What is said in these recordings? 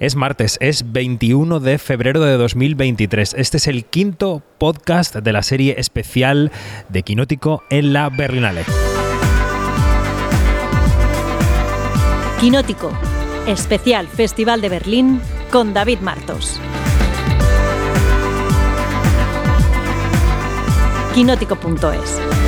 Es martes, es 21 de febrero de 2023. Este es el quinto podcast de la serie especial de Quinótico en la Berlinale. Quinótico, especial Festival de Berlín con David Martos. Quinótico.es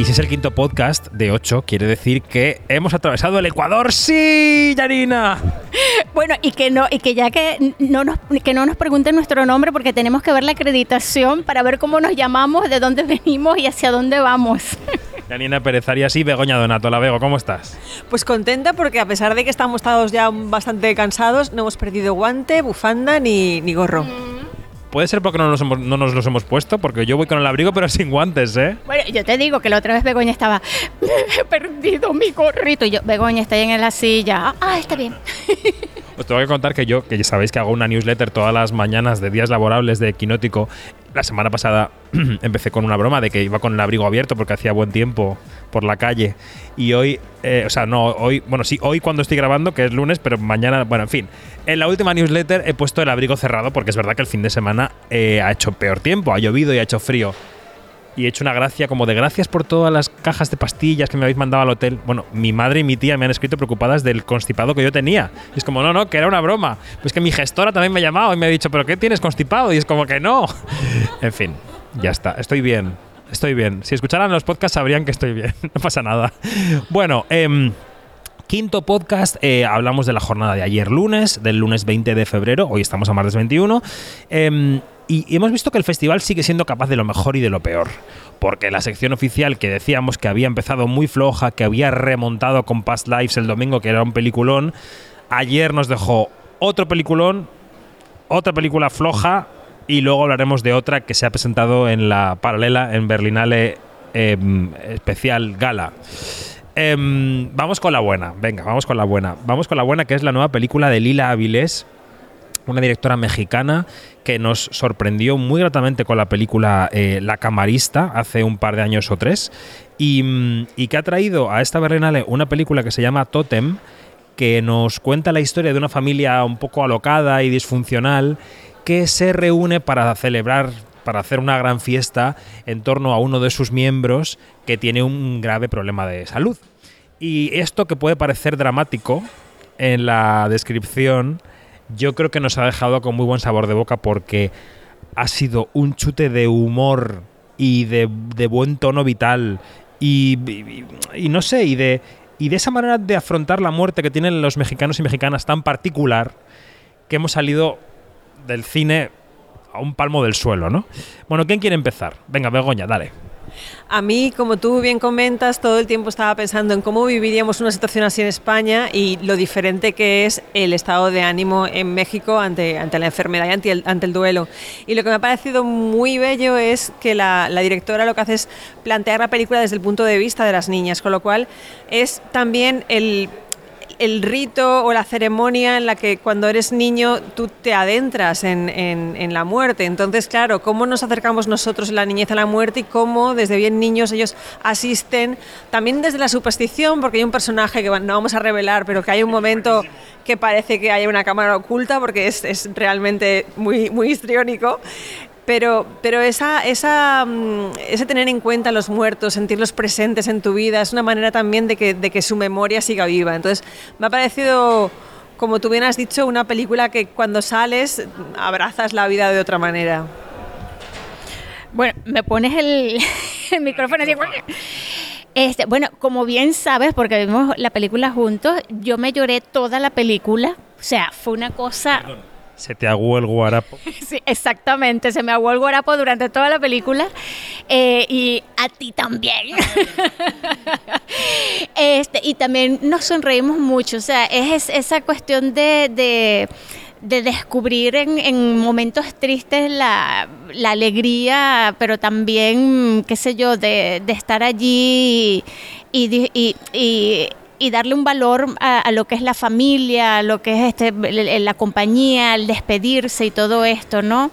Y si es el quinto podcast de 8, quiere decir que hemos atravesado el Ecuador. ¡Sí, Yarina! Bueno, y que no, y que ya que no nos, que no nos pregunten nuestro nombre porque tenemos que ver la acreditación para ver cómo nos llamamos, de dónde venimos y hacia dónde vamos. Janina Pérez Arias y Begoña Donato, la Bego, ¿cómo estás? Pues contenta porque a pesar de que estamos todos ya bastante cansados, no hemos perdido guante, bufanda ni, ni gorro. Puede ser porque no nos, hemos- no nos los hemos puesto, porque yo voy con el abrigo pero sin guantes, ¿eh? Bueno, yo te digo que la otra vez Begoña estaba, he perdido mi gorrito. Y yo, Begoña, está ahí en la silla. Ah, está bien. Os tengo que contar que yo, que ya sabéis que hago una newsletter todas las mañanas de días laborables de Quinótico. La semana pasada empecé con una broma de que iba con el abrigo abierto porque hacía buen tiempo por la calle. Y hoy, eh, o sea, no, hoy, bueno, sí, hoy cuando estoy grabando, que es lunes, pero mañana, bueno, en fin. En la última newsletter he puesto el abrigo cerrado porque es verdad que el fin de semana eh, ha hecho peor tiempo, ha llovido y ha hecho frío. Y he hecho una gracia como de gracias por todas las cajas de pastillas que me habéis mandado al hotel. Bueno, mi madre y mi tía me han escrito preocupadas del constipado que yo tenía. Y es como, no, no, que era una broma. Pues que mi gestora también me ha llamado y me ha dicho, ¿pero qué tienes constipado? Y es como que no. en fin, ya está, estoy bien. Estoy bien. Si escucharan los podcasts sabrían que estoy bien. no pasa nada. Bueno, em, Quinto podcast, eh, hablamos de la jornada de ayer lunes, del lunes 20 de febrero, hoy estamos a martes 21, em, y, hemos visto que el festival sigue siendo capaz de lo mejor y de lo peor, porque la sección oficial que decíamos que había empezado muy floja, que había remontado con Past Lives el domingo, que era un peliculón, ayer nos dejó otro peliculón, otra película floja, y luego hablaremos de otra que se ha presentado en la paralela en Berlinale em, especial gala. Em, vamos con la buena, venga, vamos con la buena. Vamos con la buena, que es la nueva película de Lila Avilés, una directora mexicana que nos sorprendió muy gratamente con la película eh, La Camarista hace un par de años o tres, y, mm, y que ha traído a esta Berlinale una película que se llama Totem, que nos cuenta la historia de una familia un poco alocada y disfuncional que se reúne para celebrar, para hacer una gran fiesta en torno a uno de sus miembros que tiene un grave problema de salud. Y esto que puede parecer dramático en la descripción, yo creo que nos ha dejado con muy buen sabor de boca porque ha sido un chute de humor y de, buen tono vital y, y- y no sé, y de, y de esa manera de afrontar la muerte que tienen los mexicanos y mexicanas tan particular que hemos salido del cine a un palmo del suelo, ¿no? Bueno, ¿quién quiere empezar? Venga, Begoña, dale. A mí, como tú bien comentas, todo el tiempo estaba pensando en cómo viviríamos una situación así en España y lo diferente que es el estado de ánimo en México ante, ante la enfermedad y ante el, ante el duelo. Y lo que me ha parecido muy bello es que la, la directora lo que hace es plantear la película desde el punto de vista de las niñas, con lo cual es también el el rito o la ceremonia en la que cuando eres niño tú te adentras en, en- la muerte. Entonces, claro, cómo nos acercamos nosotros en la niñez a la muerte y cómo desde bien niños ellos asisten, también desde la superstición, porque hay un personaje que no vamos a revelar, pero que hay un momento que parece que hay una cámara oculta porque es, es realmente muy, muy histriónico. Pero, pero esa, esa, mm, ese tener en cuenta a los muertos, sentirlos presentes en tu vida, es una manera también de que, de que su memoria siga viva. Entonces, me ha parecido, como tú bien has dicho, una película que cuando sales abrazas la vida de otra manera. Bueno, me pones el, el micrófono así. Este, bueno, como bien sabes, porque vimos la película juntos, yo me lloré toda la película. O sea, fue una cosa Se te aguó el guarapo. Sí, exactamente, se me aguó el guarapo durante toda la película eh, y a ti también. este, y también nos sonreímos mucho, o sea, es, es- esa cuestión de, de- de descubrir en, en momentos tristes la, alegría, pero también, qué sé yo, de, estar allí y- y darle un valor a, a lo que es la familia, a lo que es este, la compañía, el despedirse y todo esto, ¿no?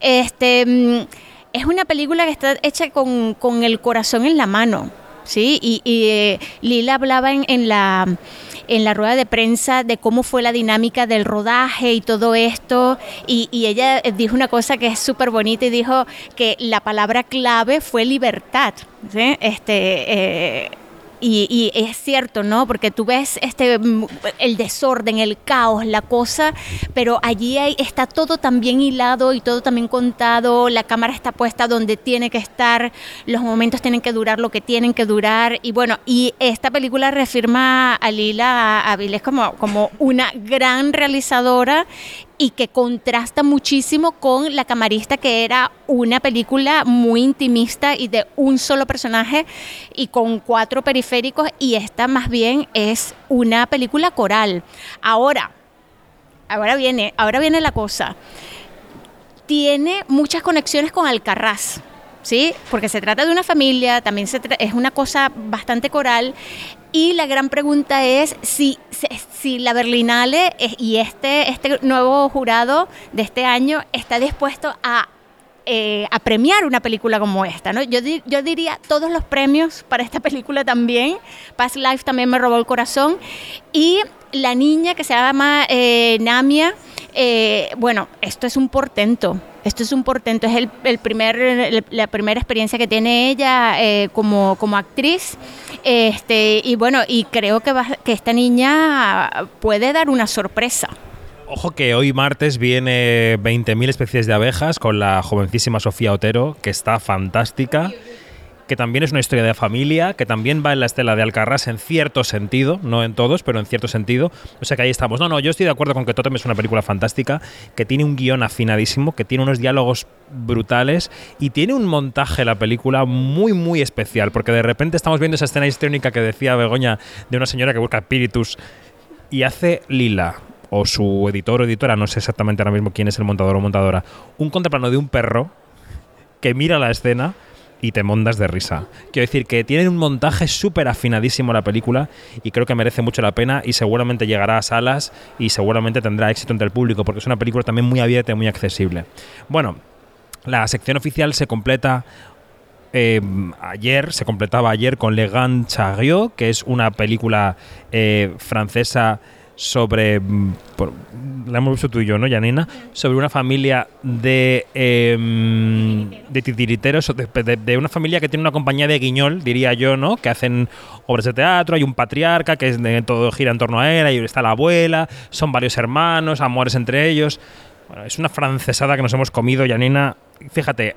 Este, mm, es una película que está hecha con, con el corazón en la mano. ¿sí? Y, y Lila hablaba en, en la en la rueda de prensa de cómo fue la dinámica del rodaje y todo esto. Y, y ella dijo una cosa que es súper bonita y dijo que la palabra clave fue libertad. ¿sí? Este, eh, y, y, es cierto, ¿no? Porque tú ves este mm, el desorden, el caos, la cosa, pero allí hay, está todo también hilado y todo también contado, la cámara está puesta donde tiene que estar, los momentos tienen que durar lo que tienen que durar y bueno, y esta película reafirma a Lila Avilés como, como una gran realizadora y que contrasta muchísimo con La Camarista, que era una película muy intimista y de un solo personaje y con cuatro periféricos, y esta más bien es una película coral. Ahora, ahora viene, ahora viene la cosa. Tiene muchas conexiones con Alcarraz. ¿Sí? Porque se trata de una familia, también se es una cosa bastante coral y la gran pregunta es si, si la Berlinale y este, este nuevo jurado de este año está dispuesto a, eh, a premiar una película como esta. ¿no? Yo, yo diría todos los premios para esta película también. Past Life también me robó el corazón. Y la niña que se llama eh, Namia, eh, bueno, esto es un portento. Esto es un portento, es el, el primer, la primera experiencia que tiene ella eh, como, como actriz. Este, y bueno, y creo que, esta niña puede dar una sorpresa. Ojo que hoy martes viene 20.000 especies de abejas con la jovencísima Sofía Otero, que está fantástica que también es una historia de familia, que también va en la estela de Alcarrás en cierto sentido, no en todos, pero en cierto sentido. O sea que ahí estamos. No, no, yo estoy de acuerdo con que Totem es una película fantástica, que tiene un guion afinadísimo, que tiene unos diálogos brutales y tiene un montaje la película muy, muy especial, porque de repente estamos viendo esa escena histriónica que decía Begoña de una señora que busca espíritus y hace Lila, o su editor o editora, no sé exactamente ahora mismo quién es el montador o montadora, un contraplano de un perro que mira la escena y te mondas de risa. Quiero decir que tienen un montaje súper afinadísimo la película y creo que merece mucho la pena y seguramente llegará a salas y seguramente tendrá éxito entre el público porque es una película también muy abierta y muy accesible. Bueno, la sección oficial se completa eh, ayer, se completaba ayer con Le Grand Chariot, que es una película eh, francesa sobre, mm, la hemos visto tú y yo, ¿no, Janina? Sobre una familia de, eh, de titiriteros, de, una familia que tiene una compañía de guiñol, diría yo, ¿no? Que hacen obras de teatro, hay un patriarca que todo gira en torno a él, ahí está la abuela, son varios hermanos, amores entre ellos. Bueno, es una francesada que nos hemos comido, Janina. Fíjate,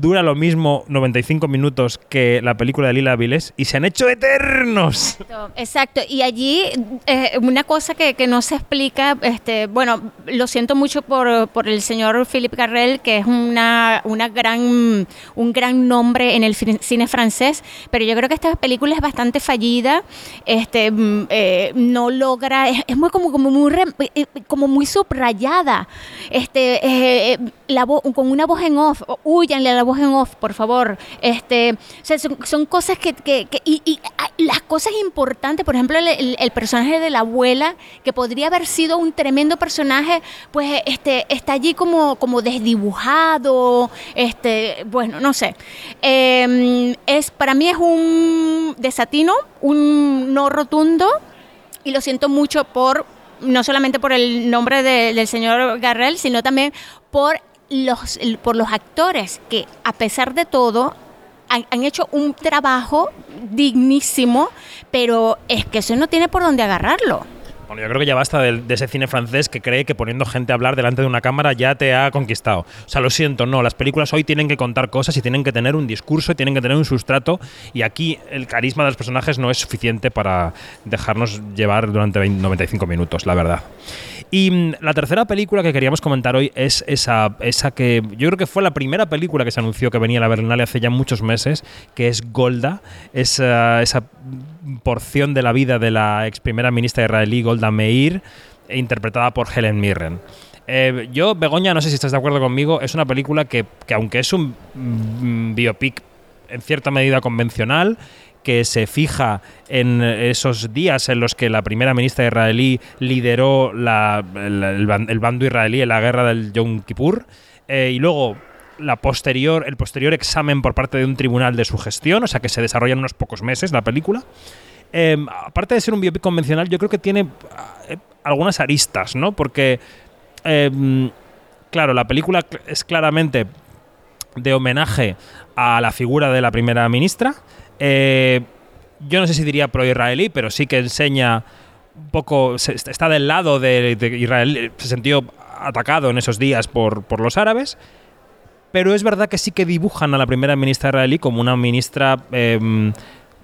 dura lo mismo 95 minutos que la película de Lila Viles y se han hecho eternos. Exacto, exacto. y allí eh, una cosa que, que, no se explica, este, bueno, lo siento mucho por, por el señor Philippe Garrel, que es una, una gran, un gran nombre en el cine francés, pero yo creo que esta película es bastante fallida, este, eh, no logra, es, es, muy como, como, muy, eh, como muy subrayada, este, eh, la con una voz en off, huyanle a la voz en off, por favor. Este, son, son, cosas que, que, y, y, las cosas importantes, por ejemplo, el, el, personaje de la abuela, que podría haber sido un tremendo personaje, pues este, está allí como, como desdibujado, este, bueno, no sé. Eh, es, para mí es un desatino, un no rotundo, y lo siento mucho por no solamente por el nombre de, del señor Garrel, sino también por los, por los actores que a pesar de todo han, han, hecho un trabajo dignísimo, pero es que eso no tiene por dónde agarrarlo. Bueno, yo creo que ya basta de, ese cine francés que cree que poniendo gente a hablar delante de una cámara ya te ha conquistado. O sea, lo siento, no, las películas hoy tienen que contar cosas y tienen que tener un discurso y tienen que tener un sustrato y aquí el carisma de los personajes no es suficiente para dejarnos llevar durante 20, 95 minutos, la verdad. Y mm, la tercera película que queríamos comentar hoy es esa, esa que yo creo que fue la primera película que se anunció que venía a la Berlinale hace ya muchos meses, que es Golda, esa, esa porción de la vida de la ex primera ministra israelí Golda Meir, interpretada por Helen Mirren. Eh, yo, Begoña, no sé si estás de acuerdo conmigo, es una película que, que aunque es un mm, biopic en cierta medida convencional, que se fija en esos días en los que la primera ministra israelí lideró el, bando israelí en la guerra del Yom Kippur. Eh, y luego la posterior, el posterior examen por parte de un tribunal de su gestión, o sea que se desarrolla en unos pocos meses la película. Em, aparte de ser un biopic convencional, yo creo que tiene eh, algunas aristas, ¿no? Porque, em, claro, la película es claramente de homenaje a la figura de la primera ministra. Eh, yo no sé si diría pro-israelí, pero sí que enseña un poco, está del lado de, Israel, se sintió atacado en esos días por, por los árabes pero es verdad que sí que dibujan a la primera ministra israelí como una ministra em,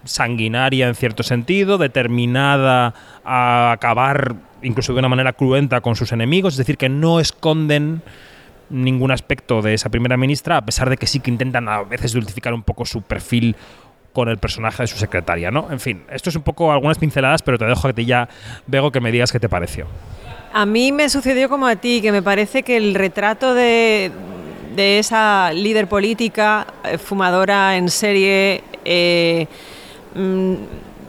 sanguinaria en cierto sentido, determinada a acabar incluso de una manera cruenta con sus enemigos, es decir, que no esconden ningún aspecto de esa primera ministra, a pesar de que sí que intentan a veces dulcificar un poco su perfil con el personaje de su secretaria, ¿no? En fin, esto es un poco algunas pinceladas, pero te dejo que te ya, Vego, que me digas qué te pareció. A mí me sucedió como a ti, que me parece que el retrato de, de esa líder política, eh, fumadora en serie, eh, mm,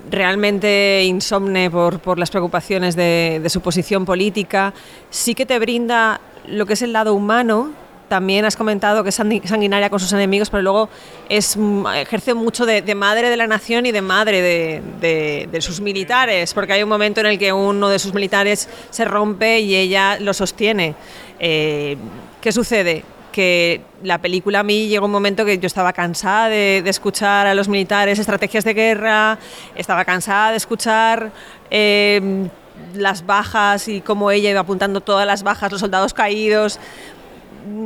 realmente insomne por, las preocupaciones de, su posición política, sí que te brinda lo que es el lado humano. También has comentado que es sanguinaria con sus enemigos, pero luego mm, ejerce mucho de, madre de la nación y de madre de, de, sus militares, porque hay un momento en el que uno de sus militares se rompe y ella lo sostiene. Eh, ¿Qué sucede? Que la película a mí llegó un momento que yo estaba cansada de, escuchar a los militares estrategias de guerra, estaba cansada de escuchar em, las bajas y cómo ella iba apuntando todas las bajas, los soldados caídos.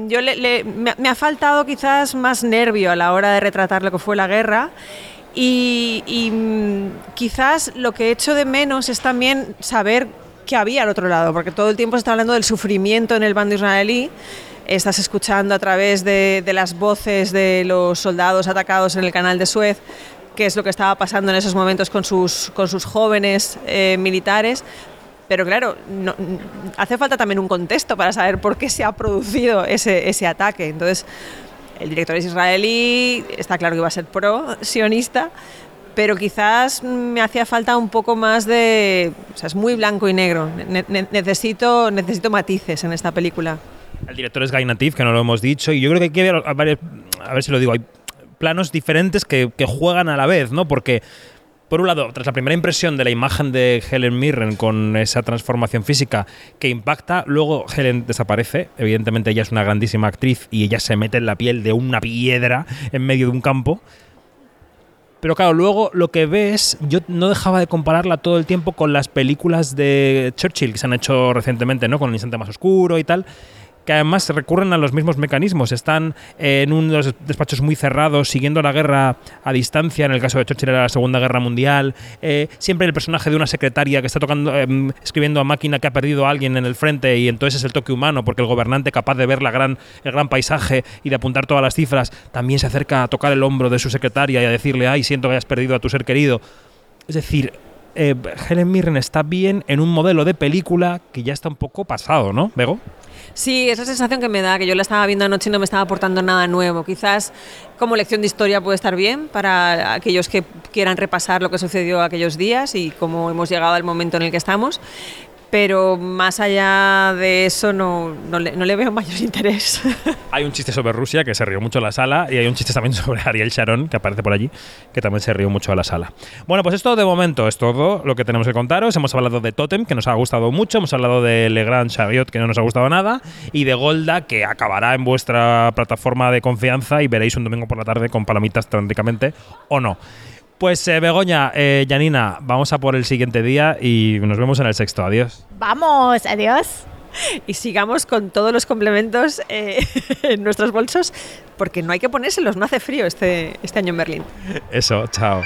Yo me, ha faltado quizás más nervio a la hora de retratar lo que fue la guerra. Y, y mm, quizás lo que he hecho de menos es también saber qué había al otro lado, porque todo el tiempo se está hablando del sufrimiento en el bando israelí, estás escuchando a través de, las voces de los soldados atacados en el canal de Suez qué es lo que estaba pasando en esos momentos con sus, jóvenes eh, militares. Pero claro, hace falta también un contexto para saber por qué se ha producido ese, ataque. Entonces, el director es israelí, está claro que iba a ser pro-sionista, pero quizás me hacía falta un poco más de... O sea, es muy blanco y negro. necesito, necesito matices en esta película. El director es Guy Natif, que no lo hemos dicho, y yo creo que hay que ver, a ver, a ver si lo digo, hay planos diferentes que, que, juegan a la vez, ¿no? Porque, por un lado, tras la primera impresión de la imagen de Helen Mirren con esa transformación física que impacta, luego Helen desaparece, evidentemente ella es una grandísima actriz y ella se mete en la piel de una piedra en medio de un campo. Pero claro, luego lo que ves, yo no dejaba de compararla todo el tiempo con las películas de Churchill que se han hecho recientemente, ¿no? Con el instante más oscuro y tal que además recurren a los mismos mecanismos. Están en unos despachos muy cerrados, siguiendo la guerra a distancia. En el caso de Churchill era la Segunda Guerra Mundial. Eh, siempre el personaje de una secretaria que está tocando, em, escribiendo a máquina que ha perdido a alguien en el frente y entonces es el toque humano, porque el gobernante capaz de ver la gran, el gran paisaje y de apuntar todas las cifras, también se acerca a tocar el hombro de su secretaria y a decirle, ay, siento que hayas perdido a tu ser querido. Es decir, eh, Helen Mirren está bien en un modelo de película que ya está un poco pasado, ¿no, Bego? Sí, esa sensación que me da, que yo la estaba viendo anoche y no me estaba aportando nada nuevo. Quizás como lección de historia puede estar bien para aquellos que quieran repasar lo que sucedió aquellos días y cómo hemos llegado al momento en el que estamos pero más allá de eso no, no, le, no, le, veo mayor interés. Hay un chiste sobre Rusia que se rió mucho a la sala y hay un chiste también sobre Ariel Sharon que aparece por allí que también se rió mucho a la sala. Bueno, pues esto de momento es todo lo que tenemos que contaros. Hemos hablado de Totem que nos ha gustado mucho, hemos hablado de Legrand Chariot que no nos ha gustado nada y de Golda que acabará en vuestra plataforma de confianza y veréis un domingo por la tarde con palomitas trágicamente o no. Pues eh, Begoña, eh, Janina, vamos a por el siguiente día y nos vemos en el sexto. Adiós. Vamos, adiós. Y sigamos con todos los complementos eh, en nuestros bolsos, porque no hay que ponérselos, no hace frío este, este año en Berlín. Eso, chao.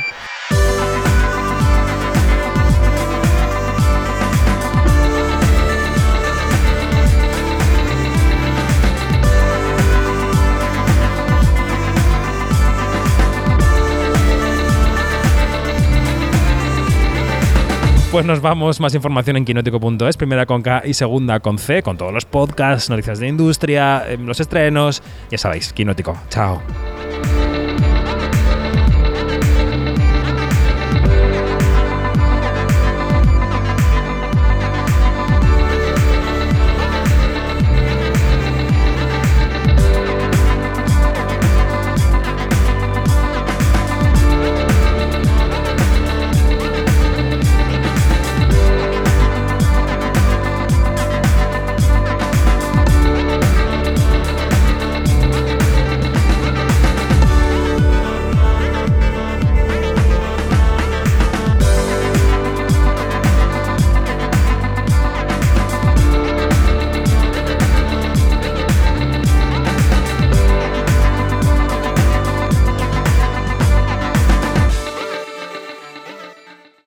Pues nos vamos, más información en quinótico.es, primera con K y segunda con C, con todos los podcasts, noticias de industria, em, los estrenos, ya sabéis, Quinótico. Chao.